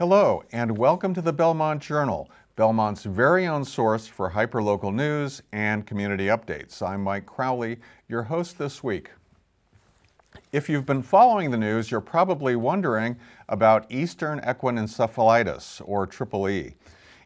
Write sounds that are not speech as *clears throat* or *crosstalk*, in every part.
Hello, and welcome to the Belmont Journal, Belmont's very own source for hyperlocal news and community updates. I'm Mike Crowley, your host this week. If you've been following the news, you're probably wondering about Eastern equine encephalitis, or Triple E,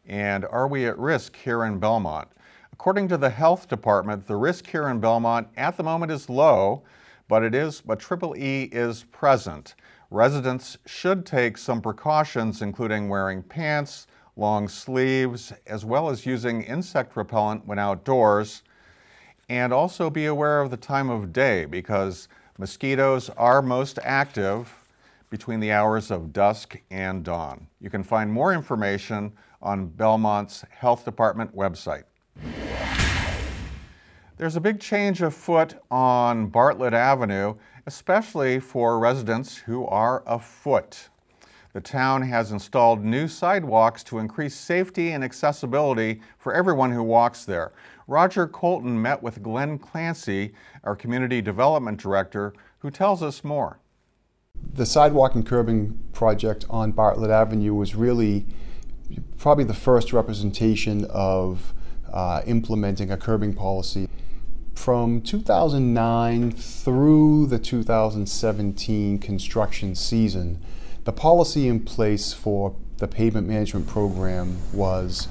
and are we at risk here in Belmont? According to the health department, the risk here in Belmont at the moment is low, but it is but Triple E is present. Residents should take some precautions, including wearing pants, long sleeves, as well as using insect repellent when outdoors. And also be aware of the time of day because mosquitoes are most active between the hours of dusk and dawn. You can find more information on Belmont's Health Department website. There's a big change afoot on Bartlett Avenue, especially for residents who are afoot. The town has installed new sidewalks to increase safety and accessibility for everyone who walks there. Roger Colton met with Glenn Clancy, our Community Development Director, who tells us more. The sidewalk and curbing project on Bartlett Avenue was really probably the first representation of uh, implementing a curbing policy. From 2009 through the 2017 construction season, the policy in place for the pavement management program was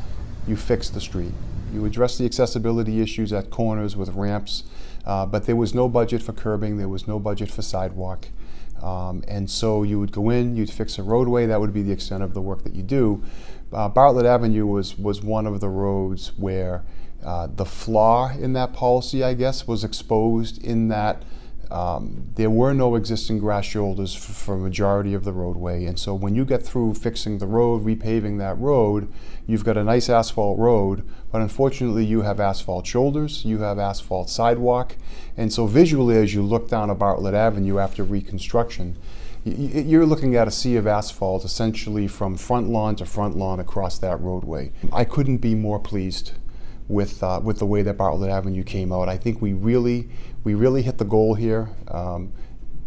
you fix the street. You address the accessibility issues at corners with ramps, uh, but there was no budget for curbing, there was no budget for sidewalk. Um, and so you would go in, you'd fix a roadway, that would be the extent of the work that you do. Uh, Bartlett Avenue was, was one of the roads where uh, the flaw in that policy, I guess, was exposed in that um, there were no existing grass shoulders for, for, a majority of the roadway. And so when you get through fixing the road, repaving that road, you've got a nice asphalt road, but unfortunately you have asphalt shoulders, you have asphalt sidewalk. And so visually, as you look down a Bartlett Avenue after reconstruction, you're looking at a sea of asphalt essentially from front lawn to front lawn across that roadway. I couldn't be more pleased with uh, with the way that Bartlett Avenue came out. I think we really we really hit the goal here. Um,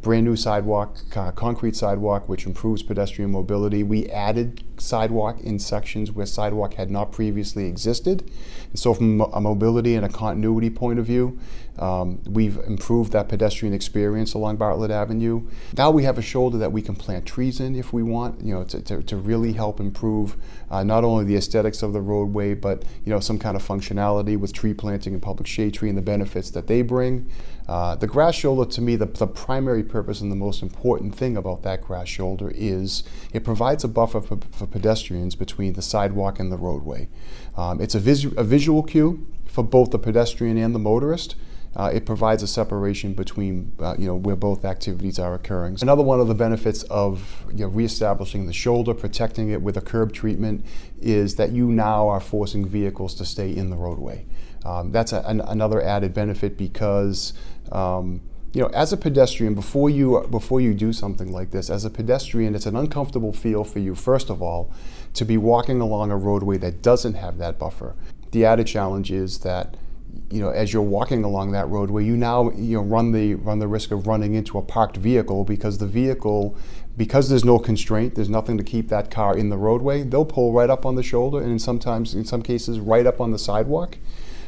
brand new sidewalk, uh, concrete sidewalk, which improves pedestrian mobility. We added sidewalk in sections where sidewalk had not previously existed. And so, from a mobility and a continuity point of view, um, we've improved that pedestrian experience along Bartlett Avenue. Now we have a shoulder that we can plant trees in if we want, you know, to, to, to really help improve uh, not only the aesthetics of the roadway, but you know, some kind of functionality with tree planting and public shade tree and the benefits that they bring. Uh, the grass shoulder, to me, the, the primary purpose and the most important thing about that grass shoulder is it provides a buffer for, for pedestrians between the sidewalk and the roadway. Um, it's a, vis- a visual cue for both the pedestrian and the motorist. Uh, it provides a separation between uh, you know where both activities are occurring. Another one of the benefits of you know, reestablishing the shoulder, protecting it with a curb treatment, is that you now are forcing vehicles to stay in the roadway. Um, that's a, an, another added benefit because um, you know, as a pedestrian, before you before you do something like this, as a pedestrian, it's an uncomfortable feel for you. First of all, to be walking along a roadway that doesn't have that buffer. The added challenge is that you know, as you're walking along that roadway, you now you know run the run the risk of running into a parked vehicle because the vehicle, because there's no constraint, there's nothing to keep that car in the roadway. They'll pull right up on the shoulder, and sometimes in some cases right up on the sidewalk.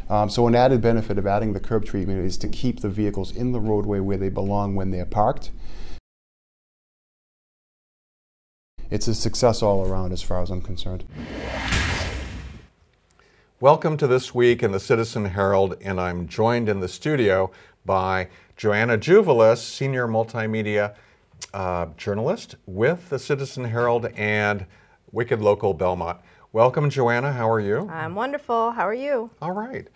Um, so an added benefit of adding the curb treatment is to keep the vehicles in the roadway where they belong when they're parked. It's a success all around as far as I'm concerned. Welcome to This Week in the Citizen Herald, and I'm joined in the studio by Joanna Juvelis, Senior Multimedia uh, Journalist with the Citizen Herald and Wicked Local Belmont. Welcome, Joanna. How are you? I'm wonderful. How are you? All right.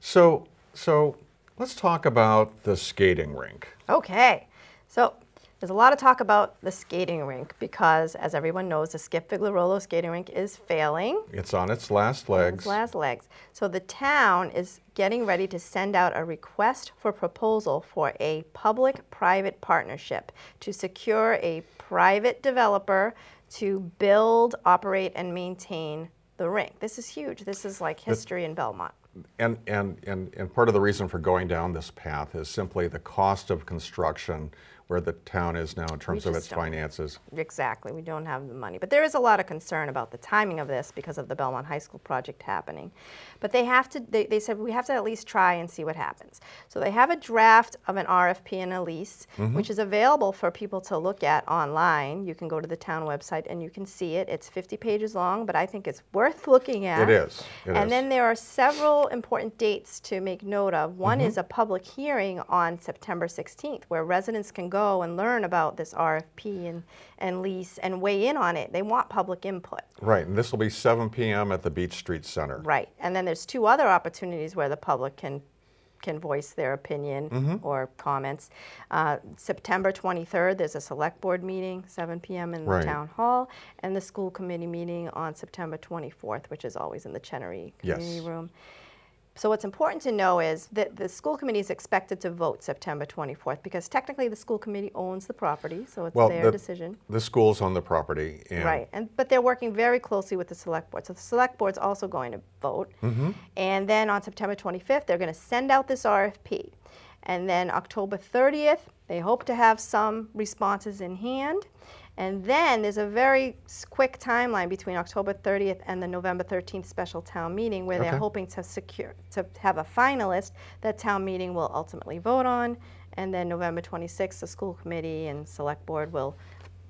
So, so let's talk about the skating rink. Okay. So there's a lot of talk about the skating rink because, as everyone knows, the Skip Vigliarolo skating rink is failing. It's on its last legs. Its last legs. So the town is getting ready to send out a request for proposal for a public-private partnership to secure a private developer to build, operate, and maintain the rink. This is huge. This is like history in Belmont. And, and, and, and part of the reason for going down this path is simply the cost of construction where the town is now in terms of its don't. finances. Exactly, we don't have the money. But there is a lot of concern about the timing of this because of the Belmont High School project happening. But they have to, they, they said we have to at least try and see what happens. So they have a draft of an RFP and a lease, Mm-hmm. which is available for people to look at online. You can go to the town website and you can see it. It's 50 pages long, but I think it's worth looking at. It is, it and is. then there are several important dates to make note of. One Mm-hmm. is a public hearing on September 16th where residents can go and learn about this RFP and, and lease and weigh in on it. They want public input. Right, and this will be 7 p.m. at the Beach Street Center. Right. And then there's two other opportunities where the public can can voice their opinion Mm-hmm. or comments. Uh, September 23rd, there's a select board meeting, 7 p.m. in the Right. town hall, and the school committee meeting on September 24th, which is always in the Chenery Community Yes. Room. So what's important to know is that the school committee is expected to vote September 24th because technically the school committee owns the property, so it's Well, their the, decision. the school's on the property. And Right, and but they're working very closely with the select board. So the select board's also going to vote. Mm-hmm. And then on September 25th, they're going to send out this RFP. And then October 30th, they hope to have some responses in hand. And then there's a very quick timeline between October 30th and the November 13th special town meeting where Okay. they're hoping to secure to have a finalist that town meeting will ultimately vote on. And then November 26th, the school committee and select board will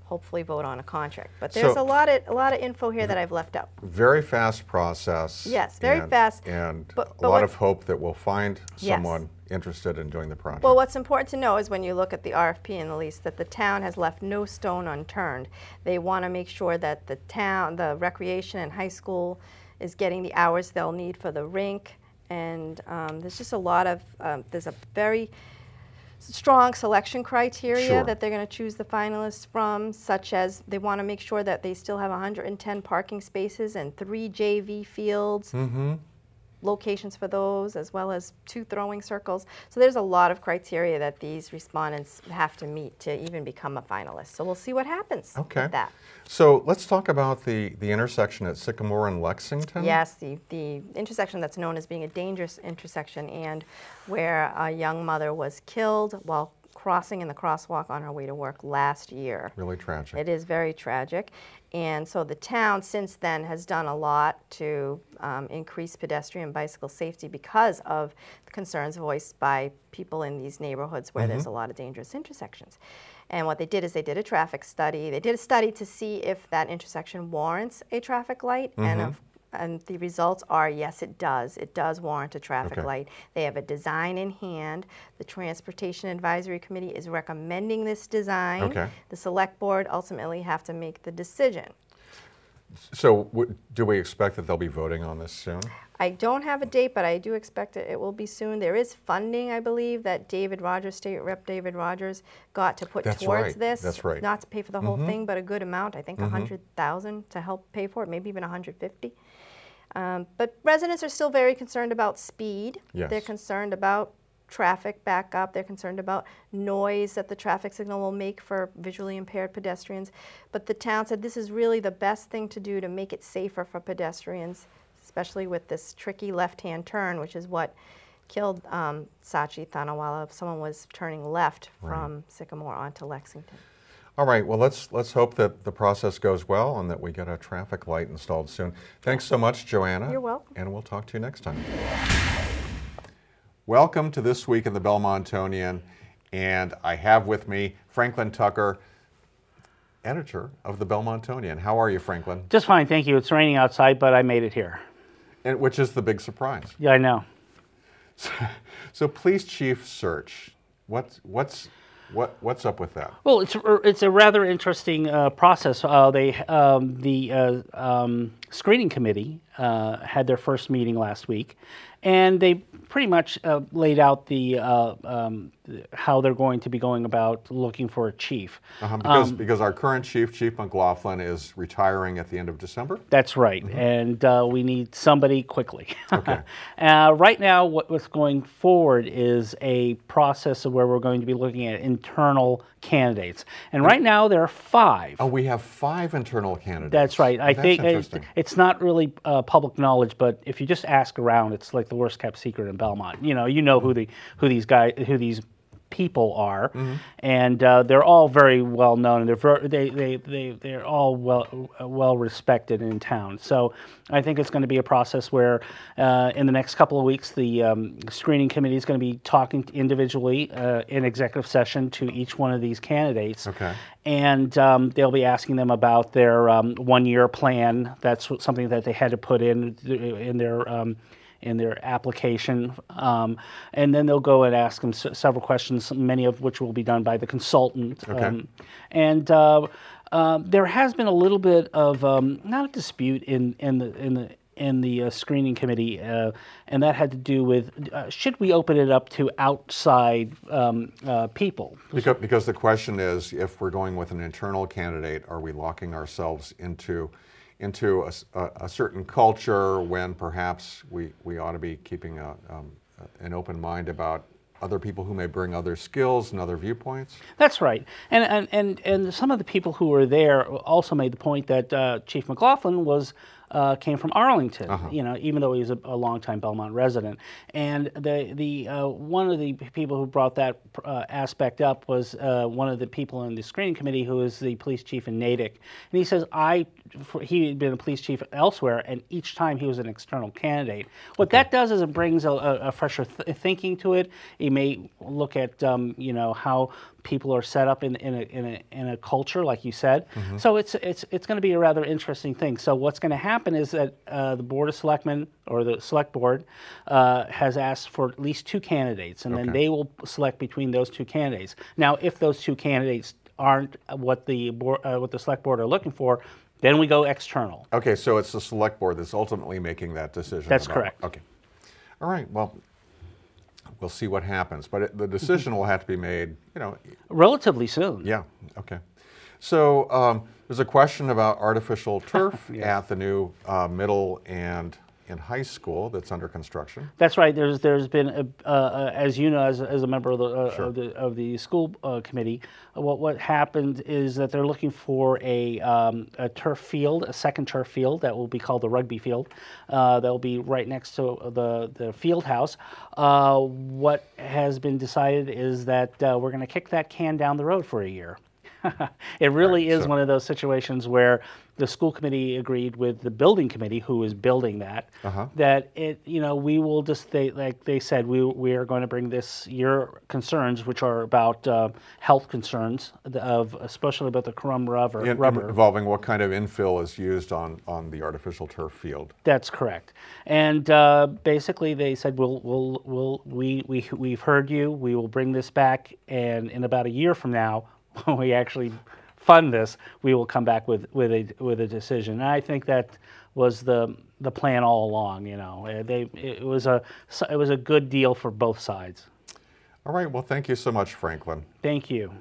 hopefully vote on a contract. But there's So- a lot of a lot of info here that I've left out. Very fast process. Yes, very and- fast. And But- a lot of hope that we'll find Yes. someone interested in doing the project. Well, what's important to know is when you look at the RFP and the lease, that the town has left no stone unturned. They want to make sure that the town, the recreation and high school is getting the hours they'll need for the rink. And um, there's just a lot of, um, there's a very strong selection criteria Sure. that they're going to choose the finalists from, such as they want to make sure that they still have 110 parking spaces and three JV fields mm-hmm. Locations for those, as well as two throwing circles. So there's a lot of criteria that these respondents have to meet to even become a finalist. So we'll see what happens Okay. with that. So let's talk about the, the intersection at Sycamore and Lexington. Yes, the, the intersection that's known as being a dangerous intersection and where a young mother was killed while crossing in the crosswalk on her way to work last year. Really tragic. It is very tragic. And so the town since then has done a lot to um, increase pedestrian bicycle safety because of the concerns voiced by people in these neighborhoods where there's a lot of dangerous intersections. And what they did is they did a traffic study. They did a study to see if that intersection warrants a traffic light. And, of, and the results are yes, it does. It does warrant a traffic Okay. light. They have a design in hand. The Transportation Advisory Committee is recommending this design. Okay. The select board ultimately have to make the decision. So w- do we expect that they'll be voting on this soon? I don't have a date, but I do expect it, it will be soon. There is funding, I believe, that David Rogers, State Rep David Rogers, got to put That's towards right. this. That's right. Not to pay for the whole mm-hmm. thing, but a good amount, I think a mm-hmm. hundred thousand to help pay for it, maybe even a hundred fifty. Um, but residents are still very concerned about speed. Yes. They're concerned about traffic backup. They're concerned about noise that the traffic signal will make for visually impaired pedestrians. But the town said this is really the best thing to do to make it safer for pedestrians, especially with this tricky left-hand turn, which is what killed um, Sachi Thanawala. If someone was turning left from Sycamore onto Lexington. All right, well, let's, let's hope that the process goes well and that we get a traffic light installed soon. Thanks so much, Joanna. You're welcome. And we'll talk to you next time. Welcome to This Week in the Belmontonian. And I have with me Franklin Tucker, editor of the Belmontonian. How are you, Franklin? Just fine, thank you. It's raining outside, but I made it here. And, which is the big surprise. Yeah, I know. *laughs* So, police chief search. What's, what's, what, what's up with that? Well, it's it's a rather interesting uh, process. Uh, they um, the uh, um, screening committee uh, had their first meeting last week, and they pretty much uh, laid out the uh, um, how they're going to be going about looking for a chief. Uh-huh, Um, because, because our current chief, Chief McLaughlin, is retiring at the end of December. That's right, and uh, we need somebody quickly. Okay. *laughs* uh, right now, what, what's going forward is a process of where we're going to be looking at internal candidates, and right now there are five. Oh, we have five internal candidates. That's right. I That's think it, interesting. It's not really uh, public knowledge, but if you just ask around, it's like the worst kept secret in Belmont. You know, you know who the who these guys who these people are, and uh, they're all very well known. They're ver- they they they they're all well well respected in town. So I think it's going to be a process where uh, in the next couple of weeks the um, screening committee is going to be talking individually uh, in executive session to each one of these candidates. Okay. And um, they'll be asking them about their um, one-year plan. That's something that they had to put in in their um, in their application, um, and then they'll go and ask them s- several questions, many of which will be done by the consultant. Okay. and uh, uh, there has been a little bit of um, not a dispute in in the in the in the uh, screening committee, uh, and that had to do with uh, should we open it up to outside um, uh, people? Because, because the question is, if we're going with an internal candidate, are we locking ourselves into into a certain culture when perhaps we, we ought to be keeping a, um, an open mind about other people who may bring other skills and other viewpoints? That's right, and and and, and some of the people who were there also made the point that uh, Chief McLaughlin was. Uh, came from Arlington, you know, even though he was a, a longtime Belmont resident. And the the uh, one of the people who brought that uh, aspect up was uh, one of the people in the screening committee who is the police chief in Natick. And he says, I, for, he had been a police chief elsewhere, and each time he was an external candidate. What that does is it brings a, a, a fresher th- thinking to it. He may look at, um, you know, how people are set up in, in, a, in, a, in a culture, like you said. So it's, it's, it's going to be a rather interesting thing. So what's going to happen is that uh, the Board of Selectmen or the Select Board uh, has asked for at least two candidates, and then they will select between those two candidates. Now, if those two candidates aren't what the board, uh, what the Select Board are looking for, then we go external. Okay, so it's the select board that's ultimately making that decision. That's about- correct. Okay. All right, well, we'll see what happens, but it- the decision will have to be made, you know, Relatively soon. Yeah, okay. So um, there's a question about artificial *laughs* turf at the new uh, middle and in high school that's under construction. That's right. There's there's been a, uh, as you know as, as a member of the uh, of the of the school uh, committee, uh, what what happened is that they're looking for a, um, a turf field, a second turf field that will be called the rugby field. Uh, that will be right next to the the field house. Uh, what has been decided is that uh, we're going to kick that can down the road for a year. *laughs* it really is so- one of those situations where the school committee agreed with the building committee, who is building that, Uh-huh. that it, you know, we will just they like they said we we are going to bring this your concerns, which are about uh, health concerns of especially about the crumb rubber. In- rubber. Involving what kind of infill is used on, on the artificial turf field. That's correct. And uh, basically, they said, "We'll, we'll, we'll, we, we, we've heard you. We will bring this back, and in about a year from now, *laughs* when we actually fund this, we will come back with, with a, with a decision." And I think that was the, the plan all along. You know, Uh, they, it was a, it was a good deal for both sides. All right, well, thank you so much, Franklin. Thank you.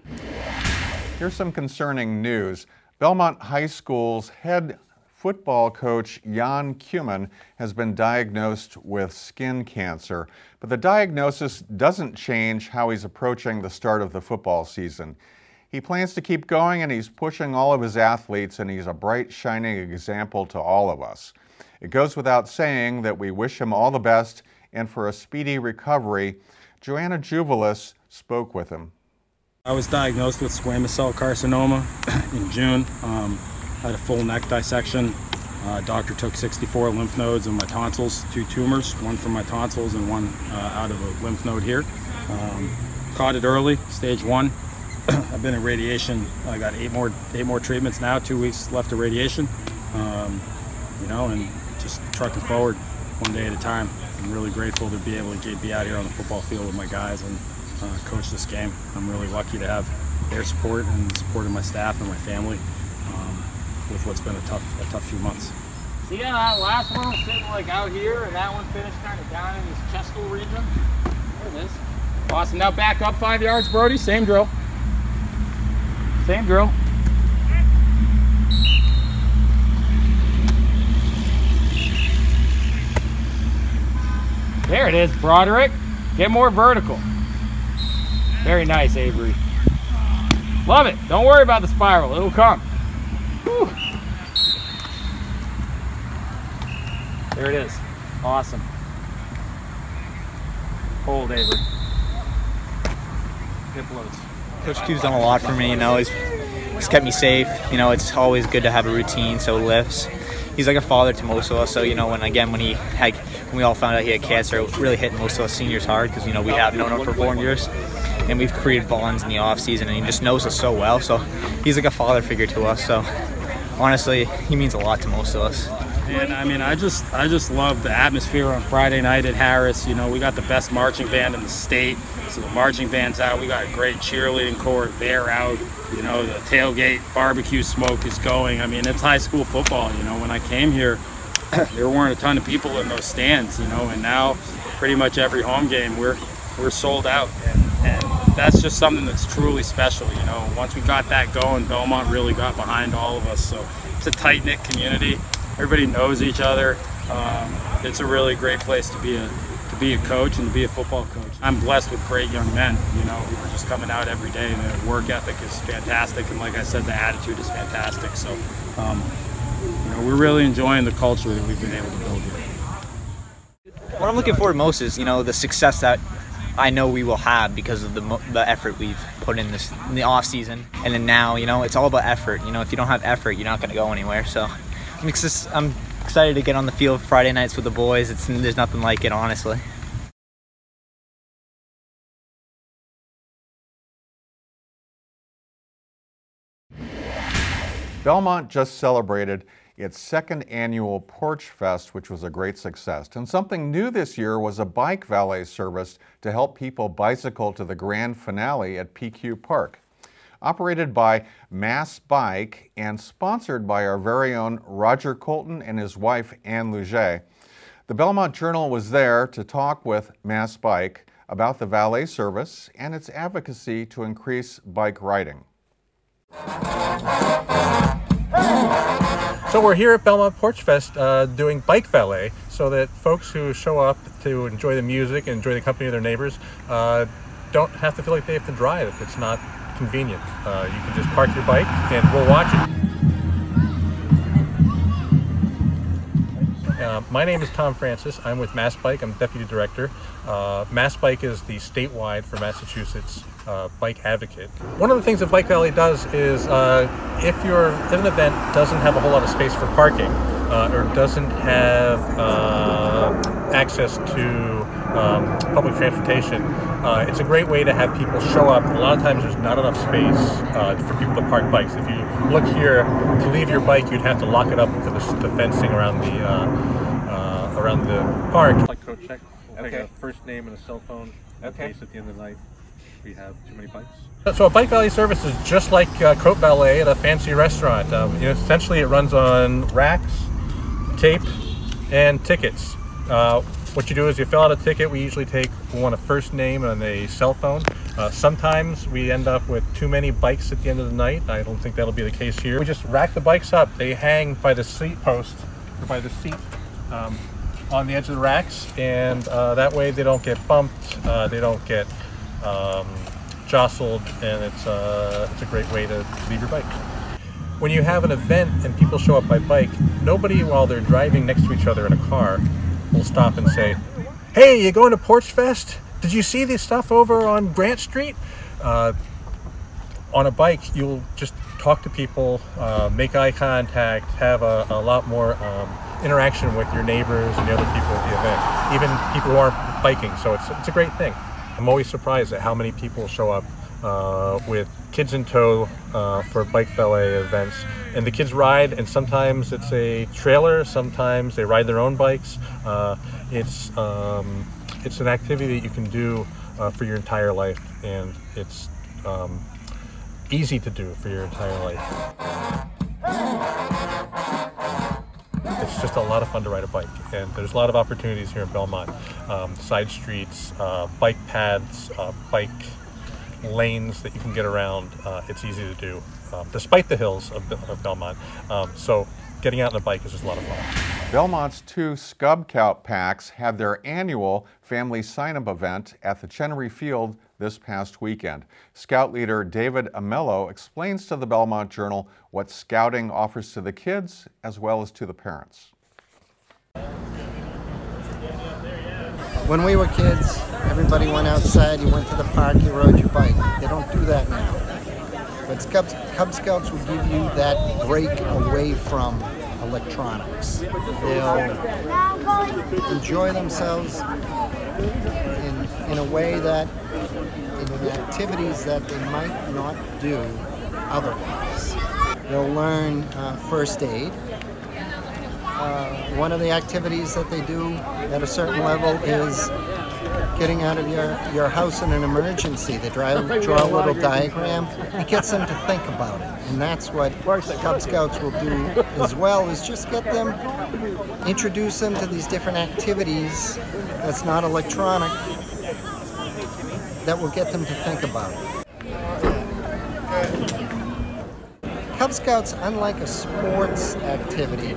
Here's some concerning news. Belmont High School's head football coach Yann Kumin has been diagnosed with skin cancer, but the diagnosis doesn't change how he's approaching the start of the football season. He plans to keep going and he's pushing all of his athletes, and he's a bright, shining example to all of us. It goes without saying that we wish him all the best and for a speedy recovery. Joanna Juvelis spoke with him. I was diagnosed with squamous cell carcinoma *clears throat* in June. Um, I had a full neck dissection. Uh, doctor took 64 lymph nodes and my tonsils, two tumors, one from my tonsils and one uh, out of a lymph node here. Um, caught it early, stage one. *clears throat* I've been in radiation. I got eight more eight more treatments now. Two weeks left of radiation. Um, you know, and just trucking forward one day at a time. I'm really grateful to be able to get, be out here on the football field with my guys and uh, coach this game. I'm really lucky to have their support and the support of my staff and my family um, with what's been a tough a tough few months. See yeah, that last one was sitting like out here and that one finished kind of down in this chestal region? There it is. Awesome. Now back up five yards, Brody. Same drill. Same drill. There it is, Broderick. Get more vertical. Very nice, Avery. Love it. Don't worry about the spiral. It'll come. Whew. There it is. Awesome. Hold, Avery. hip loads? Coach Q's done a lot for me. You know, he's, he's kept me safe. You know, it's always good to have a routine. So lifts. He's like a father to most of us. So you know, when again when he had when we all found out he had cancer, it really hit most of us seniors hard because you know we have known him for four years, and we've created bonds in the off season, and he just knows us so well. So he's like a father figure to us. So honestly, he means a lot to most of us. And I mean, I just I just love the atmosphere on Friday night at Harris. You know, we got the best marching band in the state. So the marching band's out. We got a great cheerleading court. They're out. You know, the tailgate barbecue smoke is going. I mean, it's high school football. You know, when I came here, *clears throat* there weren't a ton of people in those stands. You know, and now pretty much every home game we're we're sold out. And, and that's just something that's truly special. You know, once we got that going, Belmont really got behind all of us. So it's a tight knit community everybody knows each other. Um, it's a really great place to be a to be a coach and to be a football coach. I'm blessed with great young men, you know, who are just coming out every day and the work ethic is fantastic. And like I said, the attitude is fantastic. So, um, you know, we're really enjoying the culture that we've been able to build here. What I'm looking forward most is, you know, the success that I know we will have because of the, the effort we've put in this in the off season, and then now, you know, it's all about effort. You know, if you don't have effort, you're not going to go anywhere. So I'm, ex- I'm excited to get on the field Friday nights with the boys. It's there's nothing like it, honestly. Belmont just celebrated its second annual Porch Fest, which was a great success. And something new this year was a bike valet service to help people bicycle to the grand finale at PQ Park operated by Mass Bike and sponsored by our very own Roger Colton and his wife Anne Luget. The Belmont Journal was there to talk with Mass Bike about the valet service and its advocacy to increase bike riding. So we're here at Belmont Porch Fest uh, doing bike valet so that folks who show up to enjoy the music and enjoy the company of their neighbors uh, don't have to feel like they have to drive if it's not convenient. Uh, you can just park your bike and we'll watch it. Uh, my name is Tom Francis. I'm with Mass Bike. I'm deputy director. Uh, Mass Bike is the statewide for Massachusetts uh, bike advocate. One of the things that Bike Valet does is uh, if your if an event doesn't have a whole lot of space for parking uh, or doesn't have uh, access to um, public transportation, uh, it's a great way to have people show up. A lot of times there's not enough space uh, for people to park bikes. If you look here, to leave your bike, you'd have to lock it up to the, the fencing around the uh, uh, around the park. Like code check. We'll okay. a first name and a cell phone. Okay. Case at the end of the night we have too many bikes. So a bike valet service is just like uh, coat valet at a fancy restaurant. Um, you know, essentially, it runs on racks, tape, and tickets. Uh, what you do is you fill out a ticket. We usually take one a first name and a cell phone. Uh, sometimes we end up with too many bikes at the end of the night. I don't think that'll be the case here. We just rack the bikes up. They hang by the seat post or by the seat um, on the edge of the racks, and uh, that way they don't get bumped. Uh, they don't get um, jostled, and it's uh, it's a great way to leave your bike. When you have an event and people show up by bike, nobody while they're driving next to each other in a car stop and say, "Hey, you going to Porch Fest? Did you see this stuff over on Grant Street?" Uh, on a bike, you'll just talk to people, uh, make eye contact, have a, a lot more um, interaction with your neighbors and the other people at the event, even people who aren't biking. So it's, it's a great thing. I'm always surprised at how many people show up uh, with kids in tow uh, for bike valet events. And the kids ride, and sometimes it's a trailer, sometimes they ride their own bikes. Uh, it's, um, it's an activity that you can do uh, for your entire life, and it's um, easy to do for your entire life. It's just a lot of fun to ride a bike, and there's a lot of opportunities here in Belmont. Um, side streets, uh, bike paths, uh, bike lanes that you can get around. Uh, it's easy to do, um, despite the hills of, of Belmont. Um, so getting out on a bike is just a lot of fun. Belmont's two Cub Scout packs had their annual family sign-up event at the Chenery Field this past weekend. Scout leader David Amello explains to the Belmont Journal what scouting offers to the kids as well as to the parents. When we were kids, everybody went outside, you went to the park, you rode your bike. They don't do that now. But Cub, Cub Scouts will give you that break away from electronics. They'll enjoy themselves in, in a way that, in activities that they might not do otherwise. They'll learn uh, first aid. Uh, one of the activities that they do at a certain level is getting out of your, your house in an emergency. They draw, *laughs* draw a little diagram. It gets them to think about it. And that's what Cub Scouts will do as well, is just get them, introduce them to these different activities that's not electronic, that will get them to think about it. Cub Scouts, unlike a sports activity,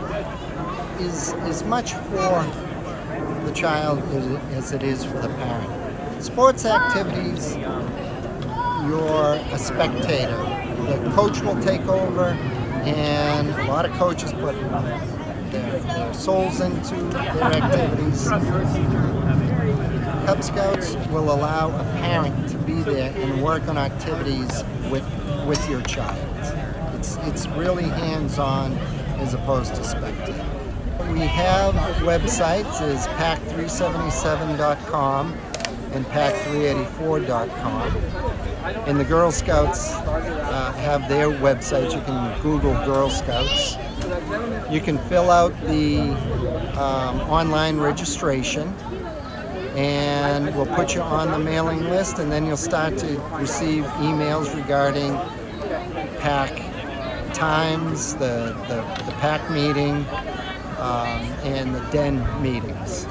is, as much for the child as it is for the parent. Sports activities, you're a spectator. The coach will take over, and a lot of coaches put their, their souls into their activities. Cub Scouts will allow a parent to be there and work on activities with, with your child. It's, it's really hands-on as opposed to spectator. We have websites is pack377.com and pack384.com. And the Girl Scouts uh, have their websites. You can Google Girl Scouts. You can fill out the um, online registration and we'll put you on the mailing list and then you'll start to receive emails regarding pack times, the, the, the pack meeting, um, and the den meetings.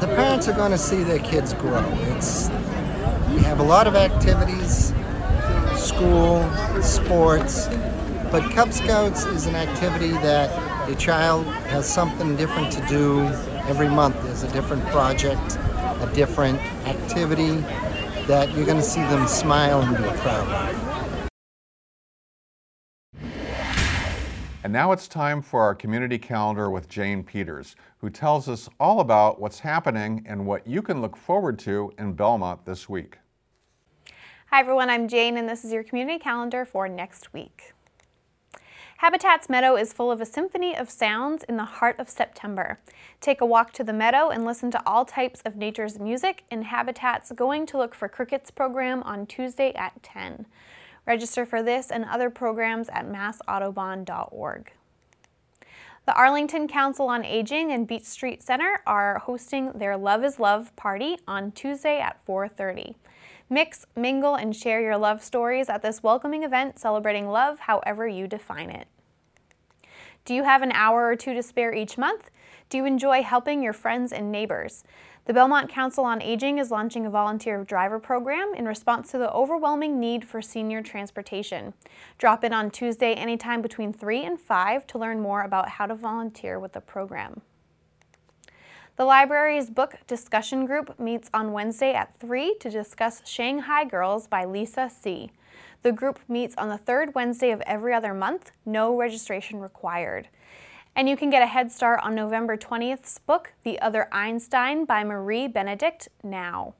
The parents are going to see their kids grow. It's we have a lot of activities, school, sports, but Cub Scouts is an activity that a child has something different to do every month. There's a different project, a different activity that you're going to see them smile and be proud of. And now it's time for our community calendar with Jane Peters, who tells us all about what's happening and what you can look forward to in Belmont this week. Hi everyone, I'm Jane and this is your community calendar for next week. Habitats Meadow is full of a symphony of sounds in the heart of September. Take a walk to the meadow and listen to all types of nature's music in Habitat's Going to Look for Crickets program on Tuesday at 10. Register for this and other programs at massaudubon.org. The Arlington Council on Aging and Beach Street Center are hosting their Love is Love party on Tuesday at 4.30. Mix, mingle, and share your love stories at this welcoming event celebrating love however you define it. Do you have an hour or two to spare each month? Do you enjoy helping your friends and neighbors? The Belmont Council on Aging is launching a volunteer driver program in response to the overwhelming need for senior transportation. Drop in on Tuesday anytime between 3 and 5 to learn more about how to volunteer with the program. The library's book discussion group meets on Wednesday at 3 to discuss Shanghai Girls by Lisa See. The group meets on the third Wednesday of every other month, no registration required. And you can get a head start on November 20th's book, The Other Einstein by Marie Benedict, now.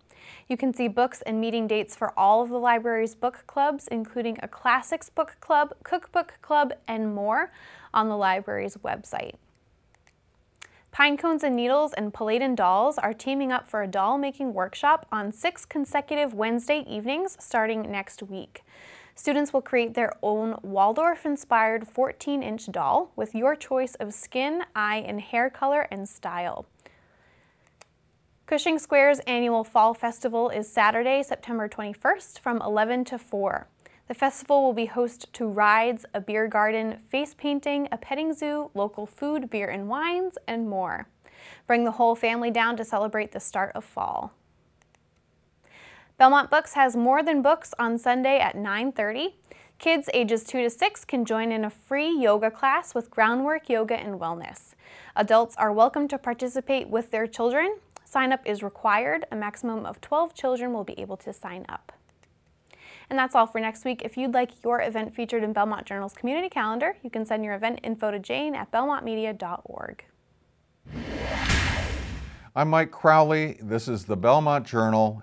You can see books and meeting dates for all of the library's book clubs, including a classics book club, cookbook club, and more on the library's website. Pine Cones and Needles and Palladia Dolls are teaming up for a doll making workshop on six consecutive Wednesday evenings starting next week. Students will create their own Waldorf-inspired 14-inch doll with your choice of skin, eye, and hair color and style. Cushing Square's annual Fall Festival is Saturday, September 21st from 11 to 4. The festival will be host to rides, a beer garden, face painting, a petting zoo, local food, beer and wines, and more. Bring the whole family down to celebrate the start of fall. Belmont Books has More Than Books on Sunday at 9.30. Kids ages 2 to 6 can join in a free yoga class with groundwork, yoga, and wellness. Adults are welcome to participate with their children. Sign up is required. A maximum of 12 children will be able to sign up. And that's all for next week. If you'd like your event featured in Belmont Journal's community calendar, you can send your event info to jane at belmontmedia.org. I'm Mike Crowley. This is the Belmont Journal,